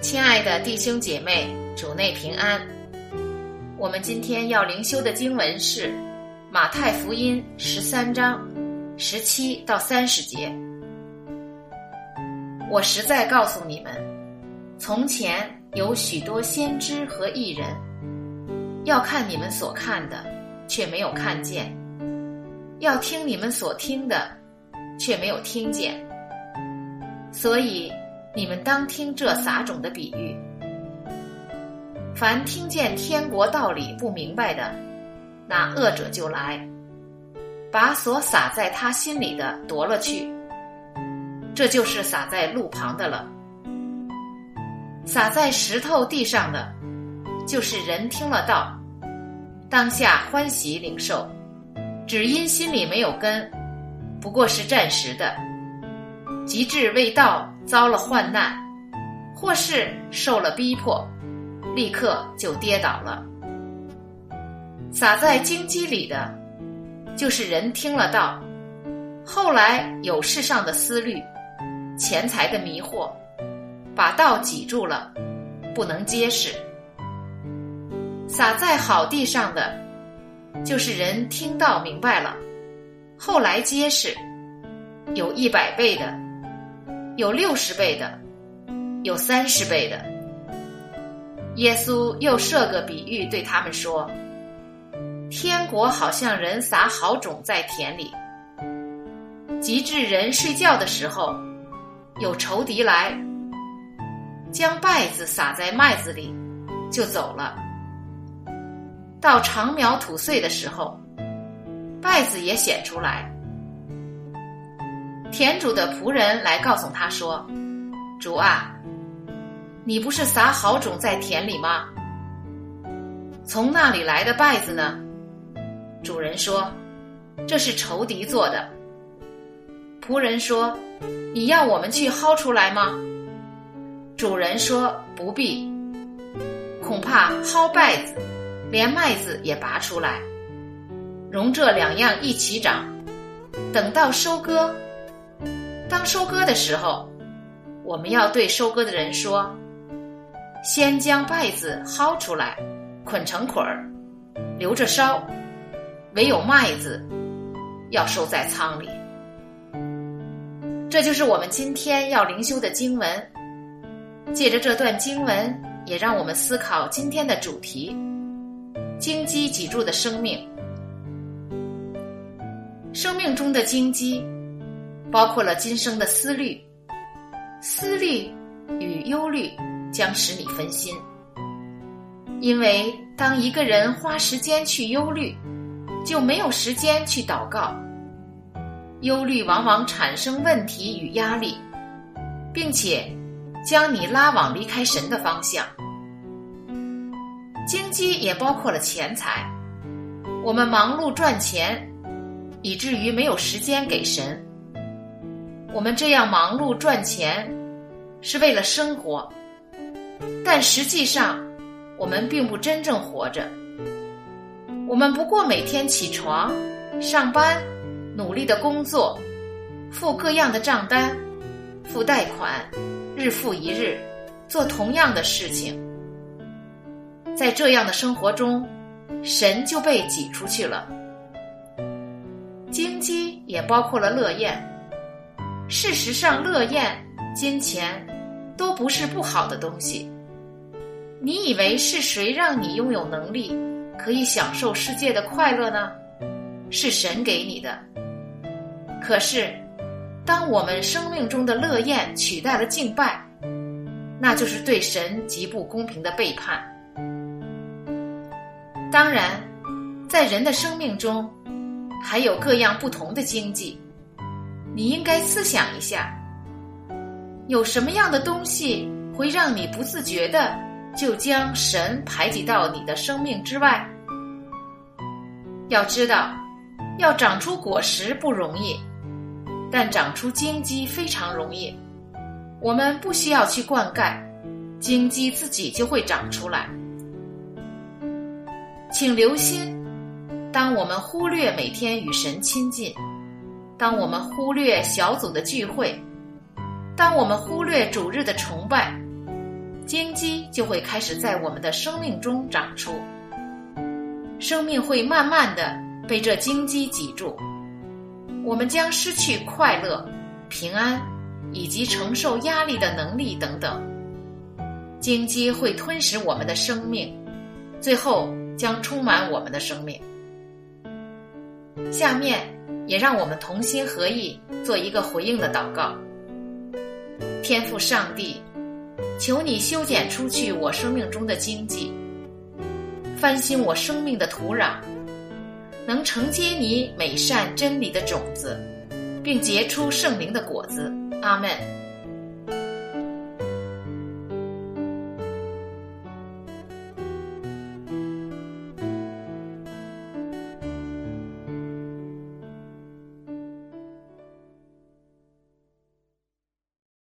亲爱的弟兄姐妹，主内平安。我们今天要灵修的经文是《马太福音》十三章十七到三十节。我实在告诉你们，从前有许多先知和艺人，要看你们所看的，却没有看见；要听你们所听的，却没有听见。所以。你们当听这撒种的比喻：凡听见天国道理不明白的，那恶者就来，把所撒在他心里的夺了去。这就是撒在路旁的了。撒在石头地上的，就是人听了道，当下欢喜领受，只因心里没有根，不过是暂时的，极致未到。遭了患难，或是受了逼迫，立刻就跌倒了。撒在荆棘里的，就是人听了道，后来有世上的思虑、钱财的迷惑，把道挤住了，不能结实。撒在好地上的，就是人听到明白了，后来结实，有一百倍的。有六十倍的，有三十倍的。耶稣又设个比喻对他们说：“天国好像人撒好种在田里，及至人睡觉的时候，有仇敌来，将稗子撒在麦子里，就走了。到长苗吐穗的时候，稗子也显出来。”田主的仆人来告诉他说：“主啊，你不是撒好种在田里吗？从那里来的稗子呢？”主人说：“这是仇敌做的。”仆人说：“你要我们去薅出来吗？”主人说：“不必，恐怕薅稗子，连麦子也拔出来，容这两样一起长，等到收割。”当收割的时候，我们要对收割的人说：“先将麦子薅出来，捆成捆儿，留着烧；唯有麦子，要收在仓里。”这就是我们今天要灵修的经文。借着这段经文，也让我们思考今天的主题：荆棘脊柱的生命。生命中的荆棘。包括了今生的思虑，思虑与忧虑将使你分心。因为当一个人花时间去忧虑，就没有时间去祷告。忧虑往往产生问题与压力，并且将你拉往离开神的方向。经济也包括了钱财，我们忙碌赚钱，以至于没有时间给神。我们这样忙碌赚钱，是为了生活，但实际上，我们并不真正活着。我们不过每天起床、上班、努力的工作、付各样的账单、付贷款，日复一日，做同样的事情。在这样的生活中，神就被挤出去了。经济也包括了乐宴。事实上，乐宴、金钱都不是不好的东西。你以为是谁让你拥有能力，可以享受世界的快乐呢？是神给你的。可是，当我们生命中的乐宴取代了敬拜，那就是对神极不公平的背叛。当然，在人的生命中，还有各样不同的经济。你应该思想一下，有什么样的东西会让你不自觉的就将神排挤到你的生命之外？要知道，要长出果实不容易，但长出荆棘非常容易。我们不需要去灌溉，荆棘自己就会长出来。请留心，当我们忽略每天与神亲近，当我们忽略小组的聚会，当我们忽略主日的崇拜，荆棘就会开始在我们的生命中长出。生命会慢慢的被这荆棘挤住，我们将失去快乐、平安以及承受压力的能力等等。荆棘会吞噬我们的生命，最后将充满我们的生命。下面也让我们同心合意做一个回应的祷告。天父上帝，求你修剪出去我生命中的荆棘，翻新我生命的土壤，能承接你美善真理的种子，并结出圣灵的果子。阿门。